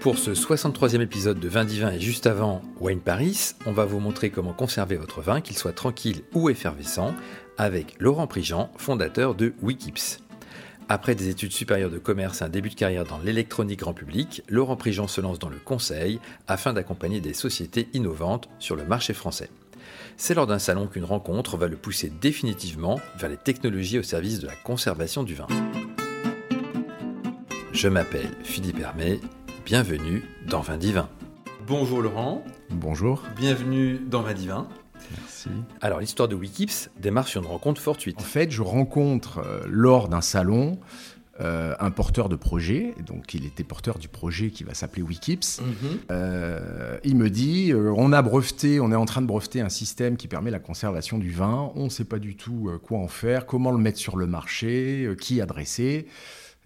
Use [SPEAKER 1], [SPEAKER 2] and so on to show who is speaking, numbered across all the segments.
[SPEAKER 1] Pour ce 63e épisode de Vin Divin et juste avant Wine Paris, on va vous montrer comment conserver votre vin, qu'il soit tranquille ou effervescent, avec Laurent Prigent, fondateur de Wikips. Après des études supérieures de commerce et un début de carrière dans l'électronique grand public, Laurent Prigent se lance dans le conseil afin d'accompagner des sociétés innovantes sur le marché français. C'est lors d'un salon qu'une rencontre va le pousser définitivement vers les technologies au service de la conservation du vin. Je m'appelle Philippe Hermé, bienvenue dans Vin Divin. Bonjour Laurent.
[SPEAKER 2] Bonjour.
[SPEAKER 1] Bienvenue dans Vin Divin.
[SPEAKER 2] Merci.
[SPEAKER 1] Alors l'histoire de Wikips démarre sur une rencontre fortuite.
[SPEAKER 2] En fait, je rencontre euh, lors d'un salon euh, un porteur de projet, donc il était porteur du projet qui va s'appeler Wikips.
[SPEAKER 1] Mhm.
[SPEAKER 2] Euh, il me dit, euh, on a breveté, on est en train de breveter un système qui permet la conservation du vin, on ne sait pas du tout euh, quoi en faire, comment le mettre sur le marché, euh, qui adresser.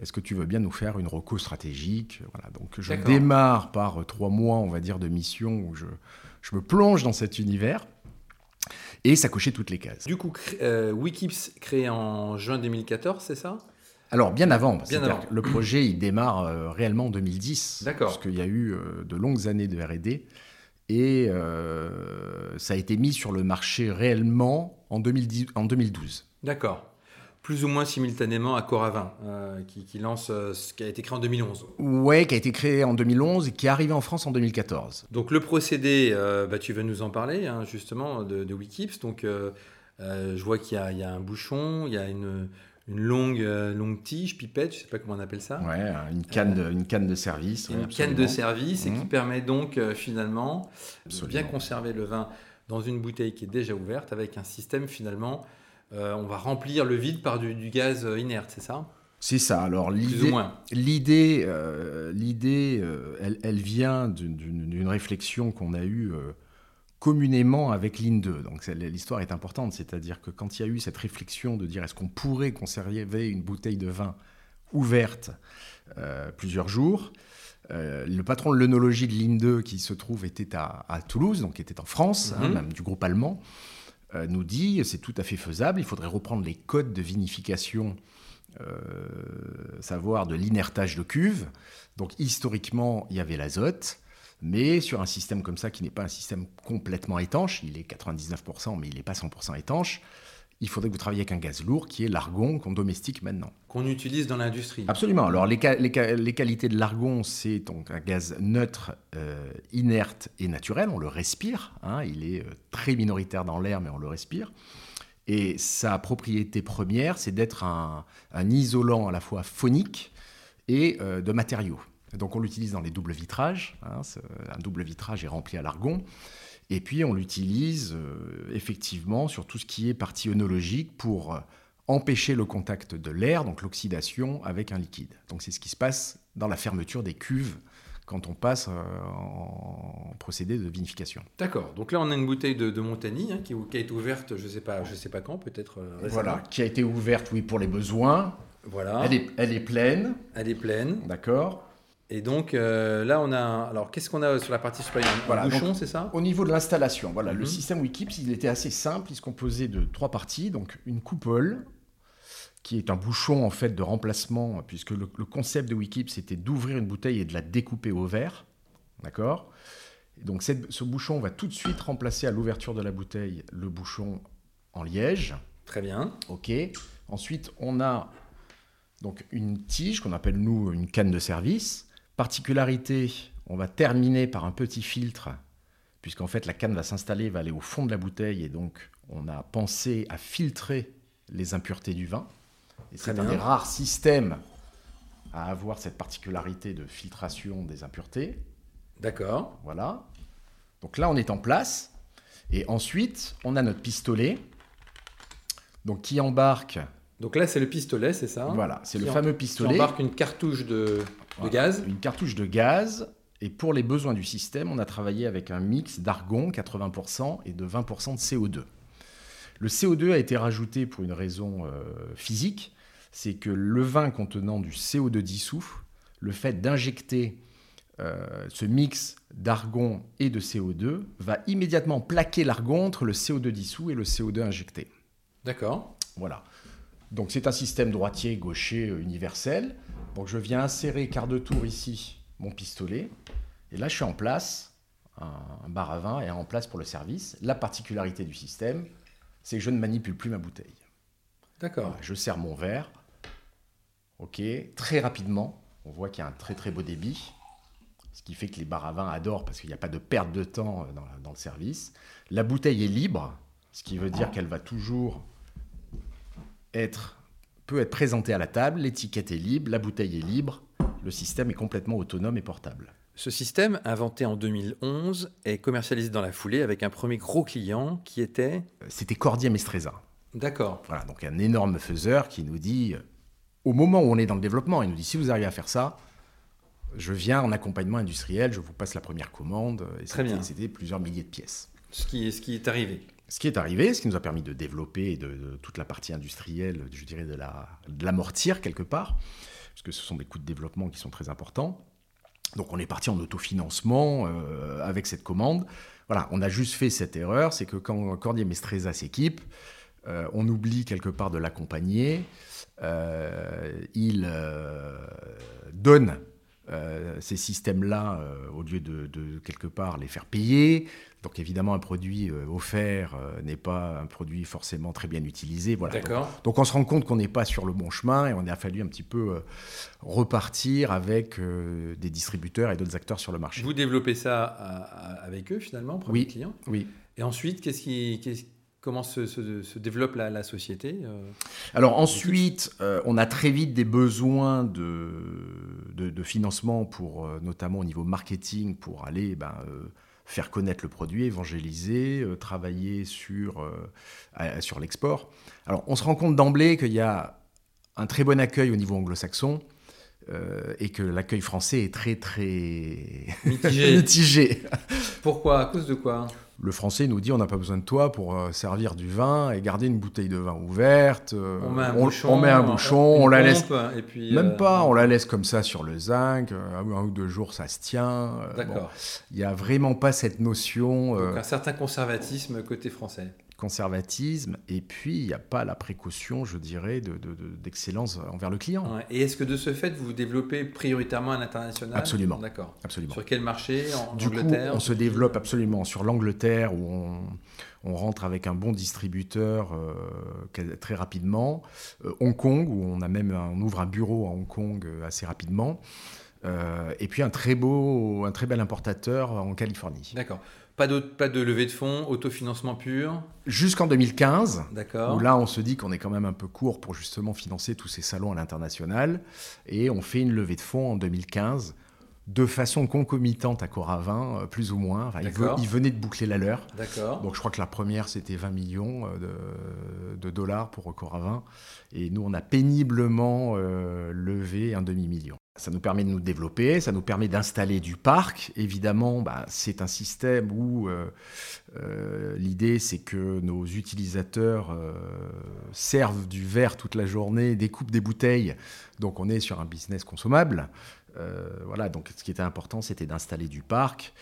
[SPEAKER 2] Est-ce que tu veux bien nous faire une reco stratégique? Voilà, donc je démarre par euh, trois mois, on va dire, de mission où je, je me plonge dans cet univers. Et ça cochait toutes les cases.
[SPEAKER 1] Du coup, cré- euh, Wikips créé en juin 2014, c'est ça?
[SPEAKER 2] Alors, bien avant,
[SPEAKER 1] Bien
[SPEAKER 2] c'est-à-dire
[SPEAKER 1] avant.
[SPEAKER 2] le projet, il démarre euh, réellement en 2010.
[SPEAKER 1] D'accord.
[SPEAKER 2] Parce qu'il y a eu euh, de longues années de R&D. Et euh, ça a été mis sur le marché réellement en, 2010 en 2012.
[SPEAKER 1] D'accord. Plus ou moins simultanément à Coravin, euh, qui, qui lance euh, ce qui a été créé en 2011.
[SPEAKER 2] Ouais, qui a été créé en 2011 et qui est arrivé en France en 2014.
[SPEAKER 1] Donc le procédé, euh, bah, tu vas nous en parler hein, justement de, de Wikips. Donc euh, je vois qu'il y, a- il y a un bouchon, il y a une, une longue, longue tige, pipette, je sais pas comment on appelle ça.
[SPEAKER 2] Ouais, une canne de, une canne de service.
[SPEAKER 1] Une canne de service et qui
[SPEAKER 2] Mhm.
[SPEAKER 1] permet donc finalement de bien conserver le vin dans une bouteille qui est déjà ouverte avec un système finalement, euh, on va remplir le vide par du, du gaz euh, inerte, c'est ça?
[SPEAKER 2] C'est ça. Alors, l'idée. L'idée, euh, l'idée, euh, elle, elle vient d'une- réflexion qu'on a eue euh, communément avec l'IN2. Donc l'histoire est importante, c'est-à-dire que quand il y a eu cette réflexion de dire est-ce qu'on pourrait conserver une bouteille de vin ouverte plusieurs jours, le patron de l'œnologie de l'IN2 qui se trouve était à, à Toulouse, donc était en France, hein,
[SPEAKER 1] Mhm.
[SPEAKER 2] même du groupe allemand, nous dit c'est tout à fait faisable, il faudrait reprendre les codes de vinification euh, savoir de l'inertage de cuve. Donc historiquement, il y avait l'azote, mais sur un système comme ça qui n'est pas un système complètement étanche, il est 99%, mais il n'est pas 100% étanche, il faudrait que vous travailliez avec un gaz lourd qui est l'argon qu'on domestique maintenant.
[SPEAKER 1] Qu'on utilise dans l'industrie.
[SPEAKER 2] Absolument. Alors les, qualités de l'argon, c'est donc un gaz neutre, euh, inerte et naturel. On le respire. hein. il est euh, très minoritaire dans l'air, mais on le respire. Et sa propriété première, c'est d'être un, un isolant à la fois phonique et euh, de matériaux. Donc on l'utilise dans les doubles vitrages. hein. Un double vitrage est rempli à l'argon. Et puis on l'utilise euh, effectivement sur tout ce qui est partie œnologique pour euh, empêcher le contact de l'air, donc l'oxydation, avec un liquide. Donc c'est ce qui se passe dans la fermeture des cuves quand on passe euh, en procédé de vinification.
[SPEAKER 1] D'accord. Donc là, on a une bouteille de, de Montagny hein, qui, qui a été ouverte, je sais pas, je sais pas quand, peut-être euh.
[SPEAKER 2] Voilà, qui a été ouverte, oui, pour les besoins.
[SPEAKER 1] Voilà.
[SPEAKER 2] Elle, est, elle est pleine,
[SPEAKER 1] Elle est pleine.
[SPEAKER 2] d'accord
[SPEAKER 1] Et donc euh, là, on a. un- Alors, qu'est-ce qu'on a sur la partie supérieure
[SPEAKER 2] Voilà,
[SPEAKER 1] bouchon, c'est ça?
[SPEAKER 2] Au niveau de l'installation, voilà,
[SPEAKER 1] Mhm.
[SPEAKER 2] le système Wikips, il était assez simple. Il se composait de trois parties. Donc, une coupole, qui est un bouchon en fait de remplacement, puisque le, le concept de Wikips c'était d'ouvrir une bouteille et de la découper au verre. D'accord? Donc, cette- ce bouchon va tout de suite remplacer à l'ouverture de la bouteille le bouchon en liège.
[SPEAKER 1] Très bien.
[SPEAKER 2] Ok. Ensuite, on a donc une tige qu'on appelle nous une canne de service. Particularité, on va terminer par un petit filtre, puisqu'en fait la canne va s'installer, va aller au fond de la bouteille, et donc on a pensé à filtrer les impuretés du vin. Et c'est un des rares systèmes à avoir cette particularité de filtration des impuretés.
[SPEAKER 1] D'accord.
[SPEAKER 2] Voilà. Donc là, on est en place. Et ensuite, on a notre pistolet, donc qui embarque
[SPEAKER 1] Donc là, c'est le pistolet, c'est ça
[SPEAKER 2] Voilà, c'est le
[SPEAKER 1] Qui
[SPEAKER 2] fameux
[SPEAKER 1] Qui
[SPEAKER 2] pistolet.
[SPEAKER 1] embarque une cartouche de, de gaz.
[SPEAKER 2] Une cartouche de gaz. Et pour les besoins du système, on a travaillé avec un mix d'argon 80% et de 20% de CO2. Le CO2 a été rajouté pour une raison euh, physique, c'est que le vin contenant du CO2 dissous, le fait d'injecter euh, ce mix d'argon et de CO2 va immédiatement plaquer l'argon entre le CO2 dissous et le CO2 injecté.
[SPEAKER 1] D'accord.
[SPEAKER 2] Voilà. Donc c'est un système droitier, gaucher, euh, universel. Donc je viens insérer quart de tour ici mon pistolet, et là je suis en place, un, bar à vin est en place pour le service. La particularité du système, c'est que je ne manipule plus ma bouteille.
[SPEAKER 1] D'accord.
[SPEAKER 2] je sers mon verre, ok, très rapidement, on voit qu'il y a un très très beau débit, ce qui fait que les bars à vin adorent parce qu'il n'y a pas de perte de temps euh, dans, dans le service. La bouteille est libre, ce qui veut dire qu'elle va toujours être, peut être présentée à la table, l'étiquette est libre, la bouteille est libre, le système est complètement autonome et portable.
[SPEAKER 1] Ce système, inventé en 2011, est commercialisé dans la foulée avec un premier gros client qui était...
[SPEAKER 2] Euh, C'était Cordier Mestreza.
[SPEAKER 1] D'accord.
[SPEAKER 2] Voilà, donc un énorme faiseur qui nous dit, euh, au moment où on est dans le développement, il nous dit, si vous arrivez à faire ça, je viens en accompagnement industriel, je vous passe la première commande. Et
[SPEAKER 1] Très bien.
[SPEAKER 2] C'était plusieurs milliers de pièces.
[SPEAKER 1] Ce qui, est, ce qui est arrivé.
[SPEAKER 2] Ce qui est arrivé, ce qui nous a permis de développer de, de toute la partie industrielle, je dirais, de la- de l'amortir quelque part, parce que ce sont des coûts de développement qui sont très importants. Donc on est parti en autofinancement euh, avec cette commande. Voilà, on a juste fait cette erreur, c'est que quand Cordier Mestreza s'équipe, euh, on oublie quelque part de l'accompagner. Euh, il donne euh, ces systèmes-là euh, au lieu de, de, quelque part les faire payer. Donc évidemment, un produit euh, offert n'est pas un produit forcément très bien utilisé. Voilà. Donc,
[SPEAKER 1] D'accord.
[SPEAKER 2] donc on se rend compte qu'on n'est pas sur le bon chemin et on a fallu un petit peu repartir avec des distributeurs et d'autres acteurs sur le marché.
[SPEAKER 1] Vous développez ça à- à- avec eux finalement, premier
[SPEAKER 2] Oui.
[SPEAKER 1] client?
[SPEAKER 2] Oui.
[SPEAKER 1] Et ensuite, qu'est-ce qui, qu'est-ce- comment se, se- se développe la, la société euh
[SPEAKER 2] Alors ensuite, euh, on a très vite des besoins de, de, de financement pour, euh, notamment au niveau marketing, pour aller ben, euh, faire connaître le produit, évangéliser, travailler sur, à- sur l'export. Alors on se rend compte d'emblée qu'il y a un très bon accueil au niveau anglo-saxon. euh, et que l'accueil français est très très
[SPEAKER 1] Mitigé.
[SPEAKER 2] mitigé.
[SPEAKER 1] Pourquoi? À cause de quoi?
[SPEAKER 2] Le français nous dit on n'a pas besoin de toi pour euh, servir du vin et garder une bouteille de vin ouverte. euh,
[SPEAKER 1] On met un
[SPEAKER 2] on,
[SPEAKER 1] bouchon,
[SPEAKER 2] on met un bouchon,
[SPEAKER 1] une
[SPEAKER 2] on la laisse
[SPEAKER 1] pompe, et puis,
[SPEAKER 2] même
[SPEAKER 1] euh,
[SPEAKER 2] pas, on la laisse comme ça sur le zinc, un ou deux jours ça se tient. bon,
[SPEAKER 1] D'accord.
[SPEAKER 2] Il n'y a vraiment pas cette notion euh,
[SPEAKER 1] un certain conservatisme côté français.
[SPEAKER 2] Conservatisme et puis il n'y a pas la précaution, je dirais, de- de- de- d'excellence envers le client.
[SPEAKER 1] Ouais. Et est-ce que de ce fait, vous vous développez prioritairement à l'international?
[SPEAKER 2] Absolument.
[SPEAKER 1] D'accord.
[SPEAKER 2] Absolument.
[SPEAKER 1] Sur quel marché? En
[SPEAKER 2] Du coup,
[SPEAKER 1] Angleterre?
[SPEAKER 2] on se développe absolument sur l'Angleterre où on, on rentre avec un bon distributeur euh, très rapidement. Euh, Hong Kong où on a même un- on ouvre un bureau à Hong Kong euh, assez rapidement. Euh, et puis un très beau, un très bel importateur en Californie.
[SPEAKER 1] D'accord. Pas de, pas de levée de fonds, autofinancement pur.
[SPEAKER 2] Jusqu'en 2015,
[SPEAKER 1] D'accord.
[SPEAKER 2] où là on se dit qu'on est quand même un peu court pour justement financer tous ces salons à l'international, et on fait une levée de fonds en 2015 de façon concomitante à Coravin, euh, plus ou moins. Enfin, ils, ils venaient de boucler la leur.
[SPEAKER 1] D'accord.
[SPEAKER 2] Donc je crois que la première c'était 20 millions euh, de, de dollars pour Coravin, et nous on a péniblement euh, levé un demi-million. Ça nous permet de nous développer, ça nous permet d'installer du parc. Évidemment, bah, c'est un système où euh, euh, l'idée c'est que nos utilisateurs euh, servent du verre toute la journée, découpent des bouteilles. Donc on est sur un business consommable. Voilà, donc ce qui était important c'était d'installer du parc.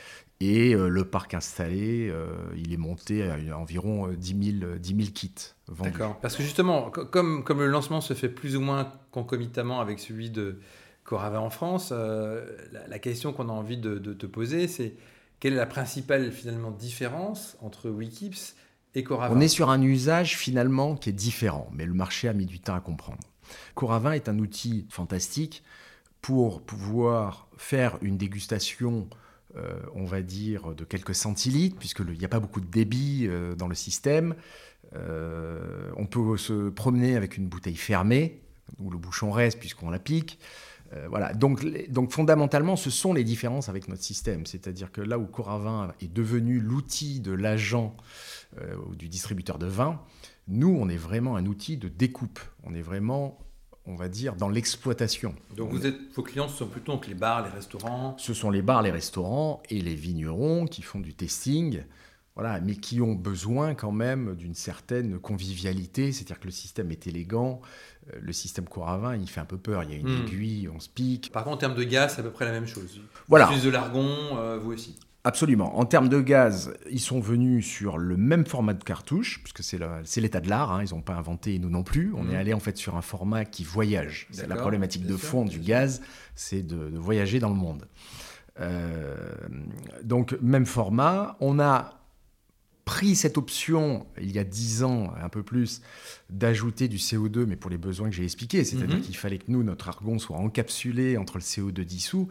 [SPEAKER 2] Et le parc installé, il est monté à environ euh, 10 000, 10 000 kits vendus.
[SPEAKER 1] D'accord. Parce que justement, co- comme, comme le lancement se fait plus ou moins concomitamment avec celui de Coravin en France, euh, la, la question qu'on a envie de, te poser, c'est quelle est la principale finalement différence entre Wikips et Coravin?
[SPEAKER 2] On est sur un usage finalement qui est différent, mais le marché a mis du temps à comprendre. Coravin est un outil fantastique pour pouvoir faire une dégustation, euh, on va dire, de quelques centilitres, puisqu'il n'y a pas beaucoup de débit euh, dans le système. On peut se promener avec une bouteille fermée, où le bouchon reste puisqu'on l'applique. Euh, voilà. Donc, donc fondamentalement, ce sont les différences avec notre système. C'est-à-dire que là où Coravin est devenu l'outil de l'agent euh, ou du distributeur de vin, nous, on est vraiment un outil de découpe. On est vraiment, on va dire, dans l'exploitation.
[SPEAKER 1] Donc vous êtes, vos clients ce sont plutôt donc les bars, les restaurants?
[SPEAKER 2] Ce sont les bars, les restaurants et les vignerons qui font du testing, voilà, mais qui ont besoin quand même d'une certaine convivialité, c'est-à-dire que le système est élégant. Euh, Le système Coravin, il fait un peu peur. Il y a une
[SPEAKER 1] Hmm.
[SPEAKER 2] aiguille, on se pique.
[SPEAKER 1] Par contre, en termes de gaz, c'est à peu près la même chose.
[SPEAKER 2] Voilà.
[SPEAKER 1] Plus de l'argon, euh, vous aussi.
[SPEAKER 2] Absolument. En termes de gaz, ils sont venus sur le même format de cartouche, puisque c'est l'état de l'art, hein, ils n'ont pas inventé, nous non plus. On est allé en fait sur un format qui voyage. C'est la problématique de fond du gaz, c'est de, voyager dans le monde. Euh, donc même format. On a pris cette option, il y a 10 ans, un peu plus, d'ajouter du CO2, mais pour les besoins que j'ai expliqués, c'est-à-dire mhm. qu'il fallait que nous, notre argon soit encapsulé entre le CO2 dissous.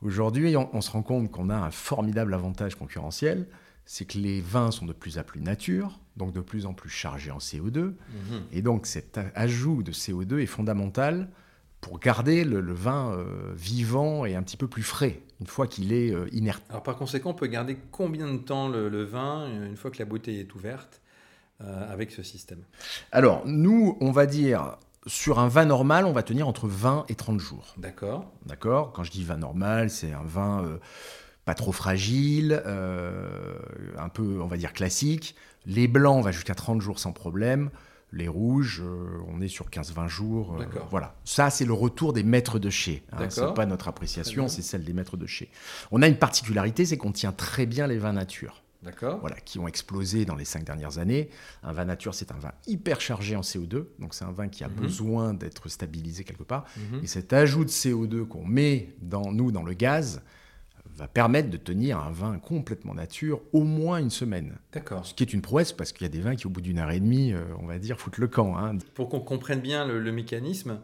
[SPEAKER 2] Aujourd'hui, on, se rend compte qu'on a un formidable avantage concurrentiel, c'est que les vins sont de plus en plus nature, donc de plus en plus chargés en CO2, mhm. et donc cet ajout de CO2 est fondamental pour garder le, vin euh, vivant et un petit peu plus frais une fois qu'il est euh, inerte.
[SPEAKER 1] Alors par conséquent, on peut garder combien de temps le, vin une fois que la bouteille est ouverte euh, avec ce système?
[SPEAKER 2] Alors nous, on va dire sur un vin normal, on va tenir entre 20 et 30 jours.
[SPEAKER 1] D'accord.
[SPEAKER 2] D'accord? Quand je dis vin normal, c'est un vin pas trop fragile, un peu, on va dire, classique. Les blancs, on va jusqu'à 30 jours sans problème. Les rouges, euh, on est sur 15-20 jours. Euh, voilà. Ça, c'est le retour des maîtres de chez. Hein. Ce n'est pas notre appréciation, c'est celle des maîtres de chez. On a une particularité, c'est qu'on tient très bien les vins nature.
[SPEAKER 1] D'accord.
[SPEAKER 2] Voilà, qui ont explosé dans les cinq dernières années. Un vin nature, c'est un vin hyper chargé en CO2, donc c'est un vin qui a mhm. besoin d'être stabilisé quelque part. Mhm. Et cet ajout de CO2 qu'on met dans nous dans le gaz, va permettre de tenir un vin complètement nature au moins une semaine.
[SPEAKER 1] D'accord.
[SPEAKER 2] Ce qui est une prouesse parce qu'il y a des vins qui, au bout d'une heure et demie, euh, on va dire, foutent le camp. Hein.
[SPEAKER 1] Pour qu'on comprenne bien le, mécanisme,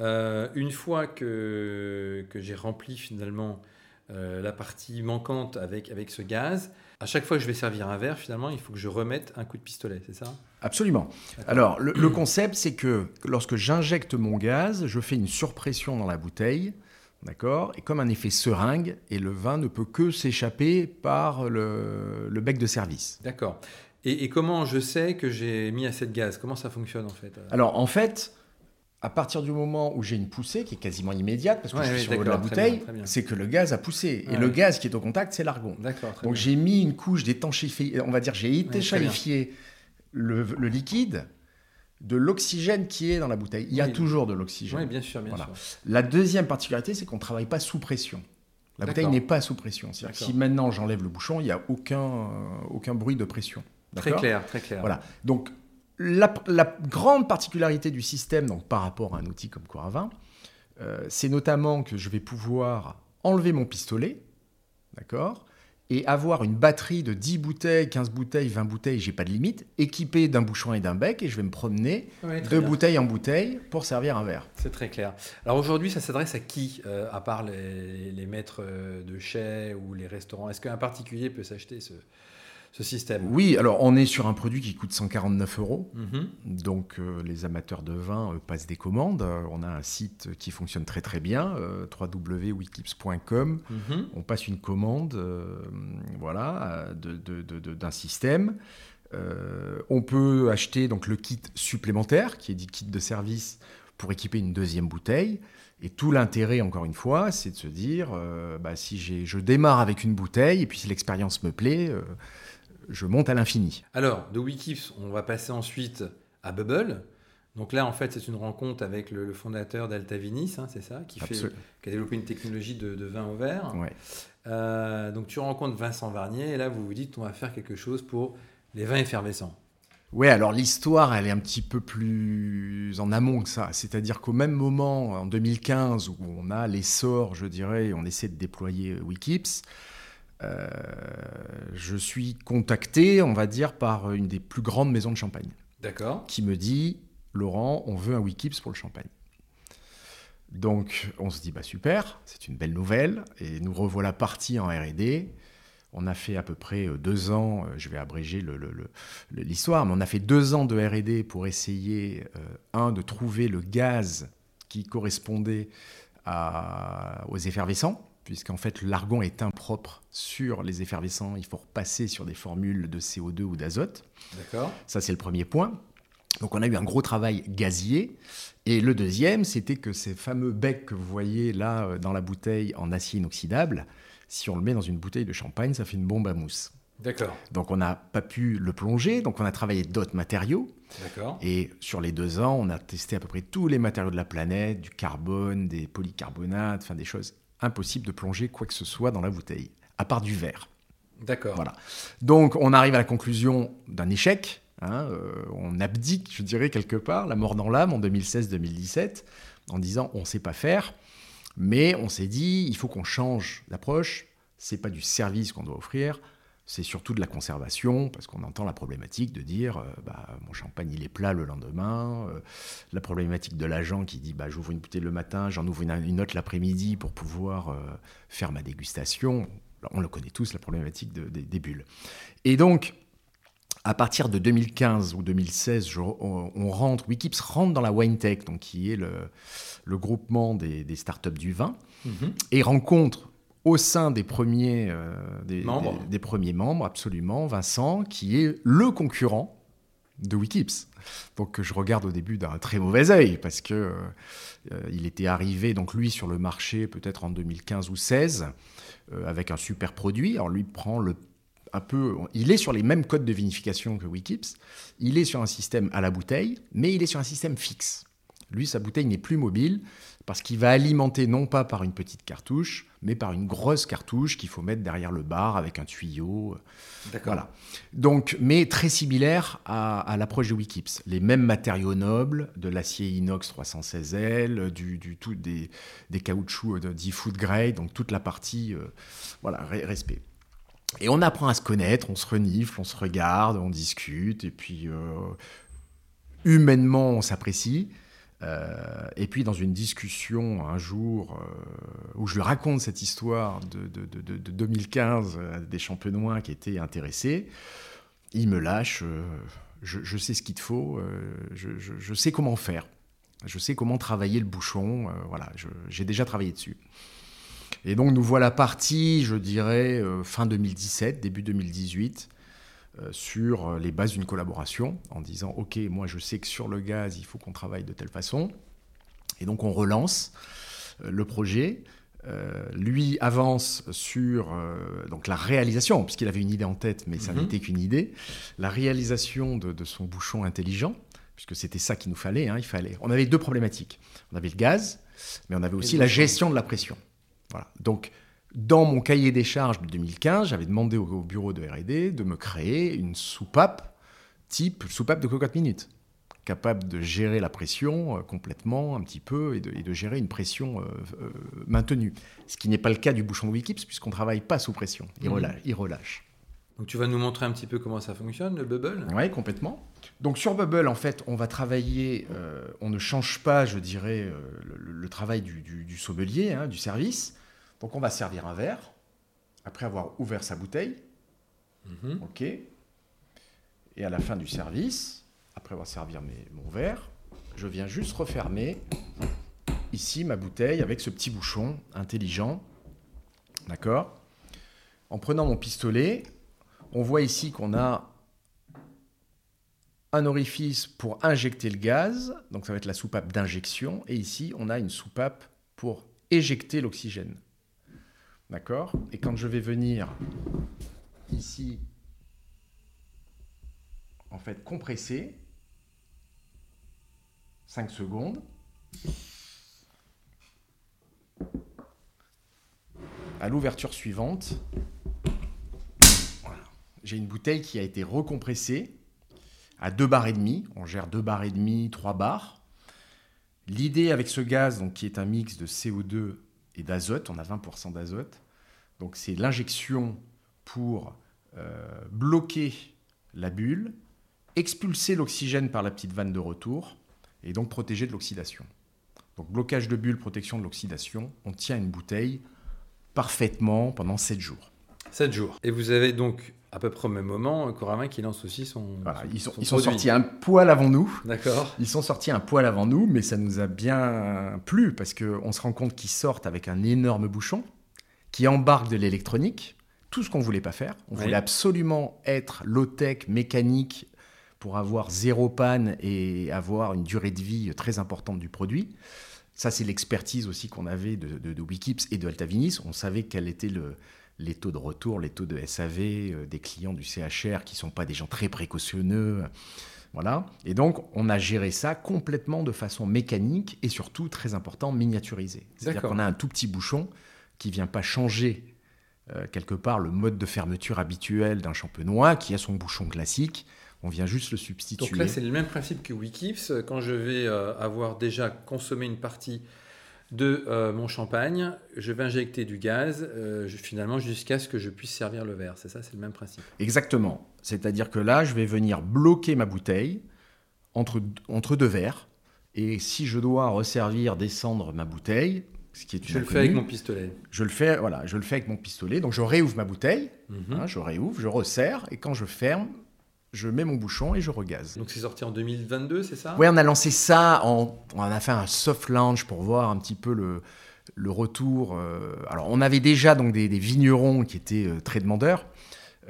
[SPEAKER 1] euh, une fois que, que j'ai rempli finalement euh, la partie manquante avec, avec ce gaz, à chaque fois que je vais servir un verre, finalement, il faut que je remette un coup de pistolet, c'est ça?
[SPEAKER 2] Absolument. Alors, le, le concept, c'est que lorsque j'injecte mon gaz, je fais une surpression dans la bouteille D'accord Et comme un effet seringue, et le vin ne peut que s'échapper par le, bec de service.
[SPEAKER 1] D'accord. Et, comment je sais que j'ai mis assez de gaz? Comment ça fonctionne en fait?
[SPEAKER 2] Alors en fait, à partir du moment où j'ai une poussée qui est quasiment immédiate, parce que je suis sur la bouteille, c'est que le gaz a poussé. et le gaz qui est au contact, c'est l'argon.
[SPEAKER 1] D'accord.
[SPEAKER 2] Donc j'ai mis une couche d'étanchéifié, on va dire, j'ai étanchéifié le, le, liquide de l'oxygène qui est dans la bouteille. Il y a toujours de l'oxygène.
[SPEAKER 1] Oui, bien sûr, bien sûr.
[SPEAKER 2] La deuxième particularité, c'est qu'on ne travaille pas sous pression. La bouteille n'est pas sous pression. C'est-à-dire si maintenant j'enlève le bouchon, il n'y a aucun, euh, aucun bruit de pression.
[SPEAKER 1] Très clair, très clair.
[SPEAKER 2] Voilà. Donc, la, grande particularité du système donc, par rapport à un outil comme Coravin, euh, c'est notamment que je vais pouvoir enlever mon pistolet, d'accord et avoir une batterie de 10 bouteilles, 15 bouteilles, 20 bouteilles, j'ai pas de limite, équipée d'un bouchon et d'un bec, et je vais me promener de bouteille en bouteille pour servir un verre.
[SPEAKER 1] C'est très clair. Alors aujourd'hui, ça s'adresse à qui, euh, à part les, maîtres euh, de chais ou les restaurants? Est-ce qu'un particulier peut s'acheter ce, ce système
[SPEAKER 2] Oui, alors on est sur un produit qui coûte 149 euros. Mhm. Donc euh, les amateurs de vin euh, passent des commandes. Euh, on a un site qui fonctionne très très bien, www.wiklips.com. Mhm. On passe une commande voilà, d'un système. on peut acheter donc le kit supplémentaire, qui est dit kit de service, pour équiper une deuxième bouteille. Et tout l'intérêt, encore une fois, c'est de se dire, bah, si je démarre avec une bouteille, et puis si l'expérience me plaît, je monte à l'infini.
[SPEAKER 1] Alors, de Wikips, on va passer ensuite à Bubble. Donc là, en fait, c'est une rencontre avec le, fondateur d'Alta Vinis, hein, c'est ça, qui, fait, qui, a développé une technologie de, vin au verre. Euh, donc tu rencontres Vincent Varnier et là, vous vous dites, on va faire quelque chose pour les vins effervescents.
[SPEAKER 2] Oui, alors l'histoire, elle est un petit peu plus en amont que ça. C'est-à-dire qu'au même moment, en 2015, où on a l'essor, je dirais, on essaie de déployer Wikips, euh, je suis contacté, on va dire, par une des plus grandes maisons de champagne.
[SPEAKER 1] D'accord.
[SPEAKER 2] Qui me dit, Laurent, on veut un Wikips pour le champagne. Donc on se dit, bah super, c'est une belle nouvelle, et nous revoilà partis en RD. On a fait à peu près euh, deux ans, euh, je vais abréger l'histoire, mais on a fait deux ans de RD pour essayer, un, de trouver le gaz qui correspondait aux effervescents, puisqu'en fait l'argon est impropre sur les effervescents, il faut repasser sur des formules de CO2 ou d'azote.
[SPEAKER 1] D'accord.
[SPEAKER 2] Ça c'est le premier point. Donc on a eu un gros travail gazier. Et le deuxième, c'était que ces fameux becs que vous voyez là euh, dans la bouteille en acier inoxydable, si on le met dans une bouteille de champagne, ça fait une bombe à mousse.
[SPEAKER 1] D'accord.
[SPEAKER 2] Donc on n'a pas pu le plonger, donc on a travaillé d'autres matériaux.
[SPEAKER 1] D'accord.
[SPEAKER 2] Et sur les deux ans, on a testé à peu près tous les matériaux de la planète, du carbone, des polycarbonates, enfin des choses impossible de plonger quoi que ce soit dans la bouteille, à part du verre.
[SPEAKER 1] D'accord.
[SPEAKER 2] Voilà. Donc on arrive à la conclusion d'un échec. hein, euh, on abdique, je dirais, quelque part, la mort dans l'âme en 2016-2017, en disant on ne sait pas faire, mais on s'est dit il faut qu'on change d'approche. C'est pas du service qu'on doit offrir, c'est surtout de la conservation, parce qu'on entend la problématique de dire euh, bah, mon champagne il est plat le lendemain, euh, la problématique de l'agent qui dit bah, j'ouvre une bouteille le matin, j'en ouvre une, une autre l'après-midi pour pouvoir euh, faire ma dégustation. On le connaît tous, la problématique de- des- des bulles. Et donc, à partir de 2015 ou 2016, je- on, on rentre, Wikips rentre dans la Wine Tech, donc qui est le, le groupement des, des startups du vin,
[SPEAKER 1] Mhm.
[SPEAKER 2] et rencontre au sein des premiers, euh, des,
[SPEAKER 1] Membres.
[SPEAKER 2] des- des premiers membres, absolument, Vincent, qui est le concurrent de Wikips. Donc je regarde au début d'un très mauvais œil, parce que euh, euh, il était arrivé, donc lui, sur le marché peut-être en 2015 ou 16, euh, avec un super produit. Alors lui prend le un peu, il est sur les mêmes codes de vinification que Wikips. Il est sur un système à la bouteille, mais il est sur un système fixe. Lui, sa bouteille n'est plus mobile parce qu'il va alimenter non pas par une petite cartouche, mais par une grosse cartouche qu'il faut mettre derrière le bar avec un tuyau.
[SPEAKER 1] D'accord.
[SPEAKER 2] Voilà. Donc, mais très similaire à, à l'approche de Wikips. Les mêmes matériaux nobles, de l'acier inox 316L, du, du tout des, des caoutchoucs de 10 foot grade, donc toute la partie, euh, voilà, re- respect. Et on apprend à se connaître, on se renifle, on se regarde, on discute, et puis euh, humainement, on s'apprécie. Euh, et puis dans une discussion un jour euh, où je lui raconte cette histoire de, de- de- de- de 2015 à des champenois qui étaient intéressés, il me lâche, euh, je, sais ce qu'il te faut, euh, je, je- sais comment faire, je sais comment travailler le bouchon, euh, voilà, j'ai déjà travaillé dessus. Et donc nous voilà partis, je dirais, euh, fin 2017, début 2018, euh, sur euh, les bases d'une collaboration, en disant, OK, moi je sais que sur le gaz, il faut qu'on travaille de telle façon. Et donc on relance euh, le projet. Euh, lui avance sur euh, donc la réalisation, puisqu'il avait une idée en tête, mais ça
[SPEAKER 1] Mhm.
[SPEAKER 2] n'était qu'une idée, la réalisation de, de son bouchon intelligent, puisque c'était ça qu'il nous fallait, hein, il fallait. On avait deux problématiques. On avait le gaz, mais on avait aussi la gestion de la pression. Voilà. Donc, dans mon cahier des charges de 2015, j'avais demandé au, au bureau de R&D de me créer une soupape type soupape de cocotte minute, capable de gérer la pression euh, complètement, un petit peu, et de, et de gérer une pression euh, euh, maintenue. Ce qui n'est pas le cas du bouchon de Wikips, puisqu'on ne travaille pas sous pression. Il,
[SPEAKER 1] Mhm.
[SPEAKER 2] relâche, il relâche.
[SPEAKER 1] Donc tu vas nous montrer un petit peu comment ça fonctionne, le bubble?
[SPEAKER 2] Oui, complètement. Donc sur Bubble, en fait, on va travailler, euh, on ne change pas, je dirais, euh, le, le travail du, du- du sommelier, hein, du service. Donc on va servir un verre, après avoir ouvert sa bouteille,
[SPEAKER 1] Mhm.
[SPEAKER 2] ok. Et à la fin du service, après avoir servi mes- mon verre, je viens juste refermer ici ma bouteille avec ce petit bouchon intelligent, d'accord? En prenant mon pistolet, on voit ici qu'on a un orifice pour injecter le gaz, donc ça va être la soupape d'injection, et ici on a une soupape pour éjecter l'oxygène. D'accord? Et quand je vais venir ici, en fait, compresser, 5 secondes, à l'ouverture suivante, voilà. j'ai une bouteille qui a été recompressée à 2 bars et demi. On gère 2 bars et demi, 3 bars. L'idée avec ce gaz, donc, qui est un mix de CO2 et d'azote, on a 20% d'azote, donc c'est l'injection pour euh, bloquer la bulle, expulser l'oxygène par la petite vanne de retour et donc protéger de l'oxydation. Donc blocage de bulle, protection de l'oxydation, on tient une bouteille parfaitement pendant 7 jours.
[SPEAKER 1] 7 jours. Et vous avez donc à peu près au même moment Coravin qui lance aussi son.
[SPEAKER 2] Voilà,
[SPEAKER 1] son-
[SPEAKER 2] ils sont,
[SPEAKER 1] son
[SPEAKER 2] ils sont sortis un poil avant nous.
[SPEAKER 1] D'accord.
[SPEAKER 2] Ils sont sortis un poil avant nous, mais ça nous a bien plu parce qu'on se rend compte qu'ils sortent avec un énorme bouchon qui embarque de l'électronique, tout ce qu'on voulait pas faire. On
[SPEAKER 1] Oui.
[SPEAKER 2] voulait absolument être low-tech, mécanique, pour avoir zéro panne et avoir une durée de vie très importante du produit. Ça, c'est l'expertise aussi qu'on avait de, de, de Wikips et de Altavinis. On savait quel était le, les taux de retour, les taux de SAV euh, des clients du CHR qui sont pas des gens très précautionneux. Voilà. Et donc, on a géré ça complètement de façon mécanique et surtout, très important, miniaturisé. C'est-à-dire qu'on a un tout petit bouchon qui vient pas changer euh, quelque part le mode de fermeture habituel d'un champenois qui a son bouchon classique. On vient juste le substituer.
[SPEAKER 1] Donc là, c'est le même principe que Wikips. Quand je vais euh, avoir déjà consommé une partie de euh, mon champagne, je vais injecter du gaz, finalement, jusqu'à ce que je puisse servir le verre. C'est ça, c'est le même principe.
[SPEAKER 2] Exactement. C'est-à-dire que là, je vais venir bloquer ma bouteille entre, entre deux verres. Et si je dois resservir, descendre ma bouteille, ce qui est
[SPEAKER 1] je le fais avec mon pistolet.
[SPEAKER 2] Je le fais, voilà, je le fais avec mon pistolet. Donc je réouvre ma bouteille, mhm. hein, je réouvre, je resserre, et quand je ferme, je mets mon bouchon et je regaze.
[SPEAKER 1] Donc c'est sorti en 2022, c'est ça?
[SPEAKER 2] Oui, on a lancé ça, en, on a fait un soft launch pour voir un petit peu le, le retour. Euh, alors on avait déjà donc des, vignerons qui étaient euh, très demandeurs,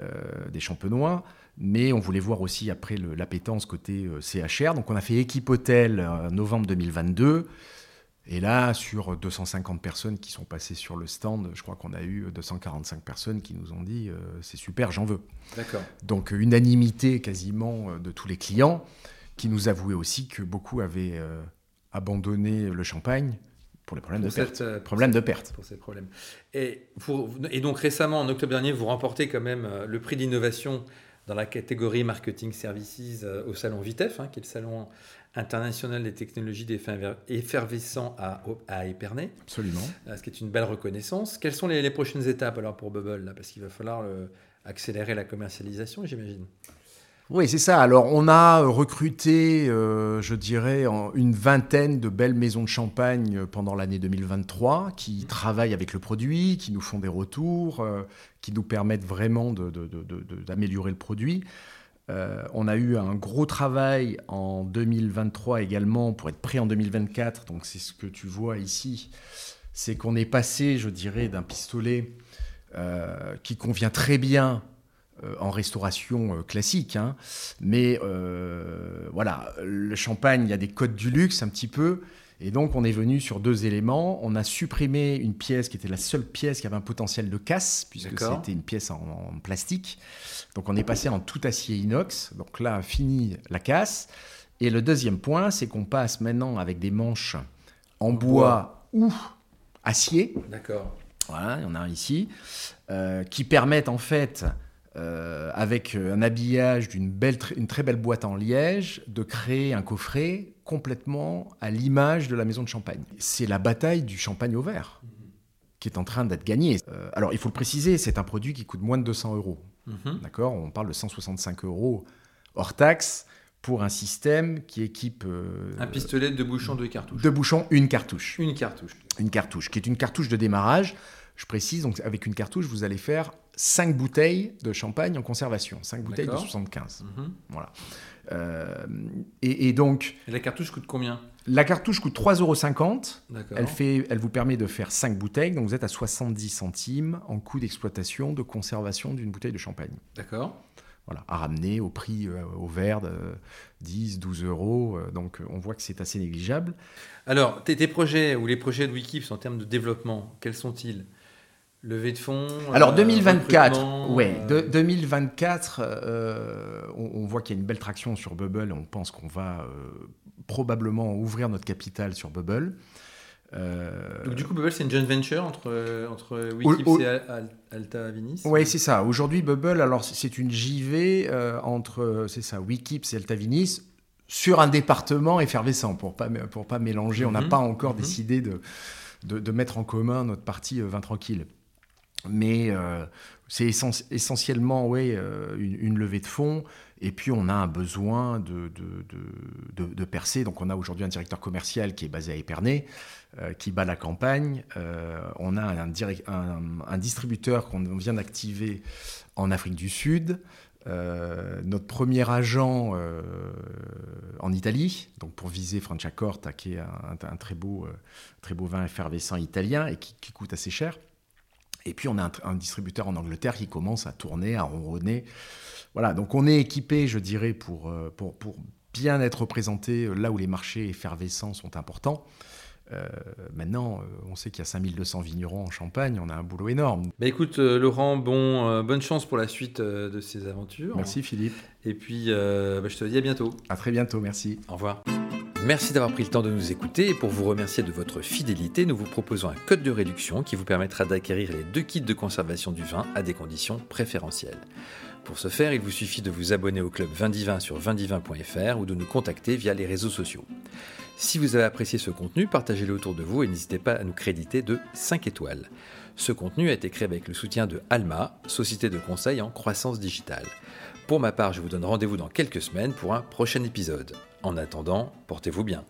[SPEAKER 2] euh, des champenois mais on voulait voir aussi après l'appétence côté CHR. Donc on a fait équipe hôtel en novembre 2022. Et là, sur 250 personnes qui sont passées sur le stand, je crois qu'on a eu 245 personnes qui nous ont dit euh, c'est super, j'en veux.
[SPEAKER 1] D'accord.
[SPEAKER 2] Donc unanimité quasiment euh, de tous les clients qui nous avouaient aussi que beaucoup avaient abandonné le champagne pour les problèmes de perte. problèmes de perte.
[SPEAKER 1] Pour ces problèmes. Et, et donc récemment, en octobre dernier, vous remportez quand même le prix d'innovation dans la catégorie Marketing Services euh, au salon Vitef, hein, qui est le salon international des technologies effervescents à, à Épernay.
[SPEAKER 2] Absolument.
[SPEAKER 1] Euh, ce qui est une belle reconnaissance. Quelles sont les, prochaines étapes alors pour Bubble là, Parce qu'il va falloir accélérer la commercialisation, j'imagine.
[SPEAKER 2] Oui, c'est ça. Alors, on a recruté, euh, je dirais, une vingtaine de belles maisons de champagne pendant l'année 2023 qui travaillent avec le produit, qui nous font des retours, euh, qui nous permettent vraiment d'améliorer le produit. Euh, on a eu un gros travail en 2023 également pour être prêt en 2024. Donc, c'est ce que tu vois ici. C'est qu'on est passé, je dirais, d'un pistolet qui convient très bien euh, en restauration euh, classique. Hein. Mais euh, voilà, le champagne, il y a des codes du luxe un petit peu. Et donc, on est venu sur deux éléments. On a supprimé une pièce qui était la seule pièce qui avait un potentiel de casse, puisque c'était une pièce en, plastique. Donc, on est passé en tout acier inox. Donc là, fini la casse. Et le deuxième point, c'est qu'on passe maintenant avec des manches en bois, ou acier.
[SPEAKER 1] D'accord.
[SPEAKER 2] Voilà, il y en a un ici, qui permettent en fait euh, avec un habillage d'une belle, une très belle boîte en liège, de créer un coffret complètement à l'image de la maison de champagne. C'est la bataille du champagne au verre qui est en train d'être gagnée. Euh, alors, il faut le préciser, c'est un produit qui coûte moins de 200 euros. Mhm. D'accord? On parle de 165 euros hors taxe pour un système qui équipe...
[SPEAKER 1] Euh, un pistolet de bouchons, de cartouches.
[SPEAKER 2] De bouchons, une cartouche.
[SPEAKER 1] Une cartouche.
[SPEAKER 2] Une cartouche, qui est une cartouche de démarrage. Je précise, donc avec une cartouche, vous allez faire 5 bouteilles de champagne en conservation, 5 bouteilles de 75. Mhm. Voilà. Euh, et, donc.
[SPEAKER 1] Et la cartouche coûte combien?
[SPEAKER 2] La cartouche coûte 3,50 euros. Elle, fait, elle vous permet de faire 5 bouteilles, donc vous êtes à 70 centimes en coût d'exploitation, de conservation d'une bouteille de champagne.
[SPEAKER 1] D'accord.
[SPEAKER 2] Voilà, à ramener au prix euh, au verre de 10, 12 euros. Euh, donc on voit que c'est assez négligeable.
[SPEAKER 1] Alors, tes, tes, projets ou les projets de Wikips en termes de développement, quels sont-ils? Levée de fonds
[SPEAKER 2] Alors 2024, euh, ouais, de, 2024, euh, on, voit qu'il y a une belle traction sur Bubble. On pense qu'on va euh, probablement ouvrir notre capital sur Bubble.
[SPEAKER 1] Donc du coup, Bubble, c'est une joint venture entre, entre Wikips et Alta Vinis
[SPEAKER 2] Oui, c'est ça. Aujourd'hui, Bubble, alors c'est une JV entre, c'est ça, Wikips et Alta Vinis sur un département effervescent pour pas pour pas mélanger. On n'a mhm. pas encore mhm. décidé de, de, de, mettre en commun notre partie vin tranquille. Mais euh, c'est essentiellement ouais, euh, une, levée de fonds. Et puis, on a un besoin de, de, de, percer. Donc, on a aujourd'hui un directeur commercial qui est basé à Épernay, euh, qui bat la campagne. on a un, un, distributeur qu'on vient d'activer en Afrique du Sud. notre premier agent en Italie, donc pour viser Franciacorta, qui est un, très, beau, très beau vin effervescent italien et qui coûte assez cher. Et puis on a un, distributeur en Angleterre qui commence à tourner, à ronronner. Voilà, donc on est équipé, je dirais, pour, euh, pour, pour bien être représenté euh, là où les marchés effervescents sont importants. Euh, maintenant, on sait qu'il y a 5200 vignerons en Champagne, on a un boulot énorme.
[SPEAKER 1] Bah écoute, Laurent, bon, bonne chance pour la suite de ces aventures.
[SPEAKER 2] Merci Philippe.
[SPEAKER 1] Et puis, bah, je te dis à bientôt.
[SPEAKER 2] À très bientôt, merci.
[SPEAKER 1] Au revoir. Merci d'avoir pris le temps de nous écouter et pour vous remercier de votre fidélité, nous vous proposons un code de réduction qui vous permettra d'acquérir les deux kits de conservation du vin à des conditions préférentielles. Pour ce faire, il vous suffit de vous abonner au club Vindivin sur vindivin.fr ou de nous contacter via les réseaux sociaux. Si vous avez apprécié ce contenu, partagez-le autour de vous et n'hésitez pas à nous créditer de 5 étoiles. Ce contenu a été créé avec le soutien de Alma, société de conseil en croissance digitale. Pour ma part, je vous donne rendez-vous dans quelques semaines pour un prochain épisode. En attendant, portez-vous bien.